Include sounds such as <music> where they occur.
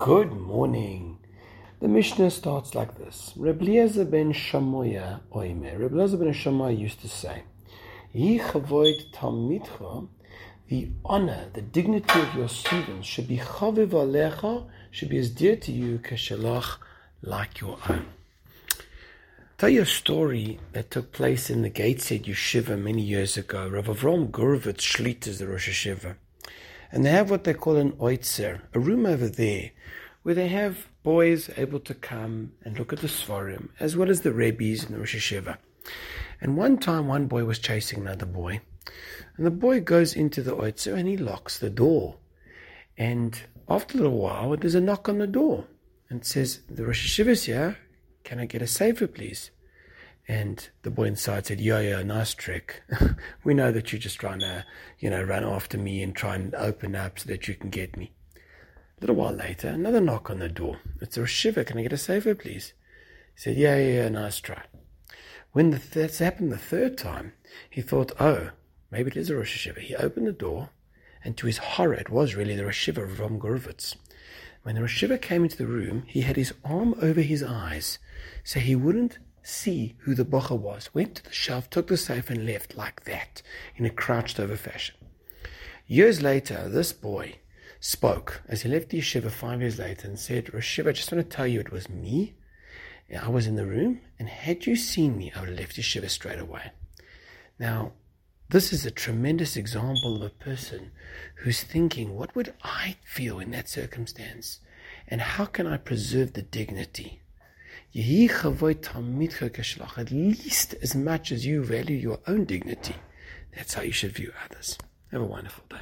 Good morning. The Mishnah starts like this. Reb Eliezer ben Shamoya oimer. Reb Eliezer ben Shamoya used to say, Yichavoid talmidcha, the honor, the dignity of your students should be chaviv alecha, should be as dear to you kashalach, like your own. Tell you a story that took place in the Gateshead Yeshiva many years ago. Rav Avram Gurwicz Shlit is the Rosh Yeshiva. And they have what they call an oitzer, a room over there, where they have boys able to come and look at the Svarim, as well as the Rebbes and the Rosh Hashiva. And one time, one boy was chasing another boy, and the boy goes into the oitzer and he locks the door. And after a little while, there's a knock on the door, and says, "The Rosh Hashiva's here. Can I get a sefer, please?" And the boy inside said, "Yeah, yeah, nice trick. <laughs> we know that you're just trying to, you know, run after me and try and open up so that you can get me." A little while later, another knock on the door. It's a shiver. Can I get a sefer, please? He said, "Yeah, yeah, yeah, nice try." When th- that's happened the third time, he thought, "Oh, maybe it is a Rosh Hashiva." He opened the door, and to his horror, it was really the Rosh Hashiva from. When the Rosh Hashiva came into the room, he had his arm over his eyes, so he wouldn't see who the bocha was, went to the shelf, took the safe, and left like that, in a crouched over fashion. Years later, this boy spoke as he left the yeshiva five years later and said, Rosh Yeshiva, I just want to tell you it was me. I was in the room, and had you seen me, I would have left yeshiva straight away. Now, this is a tremendous example of a person who's thinking, what would I feel in that circumstance? And how can I preserve the dignity? At least as much as you value your own dignity. That's how you should view others. Have a wonderful day.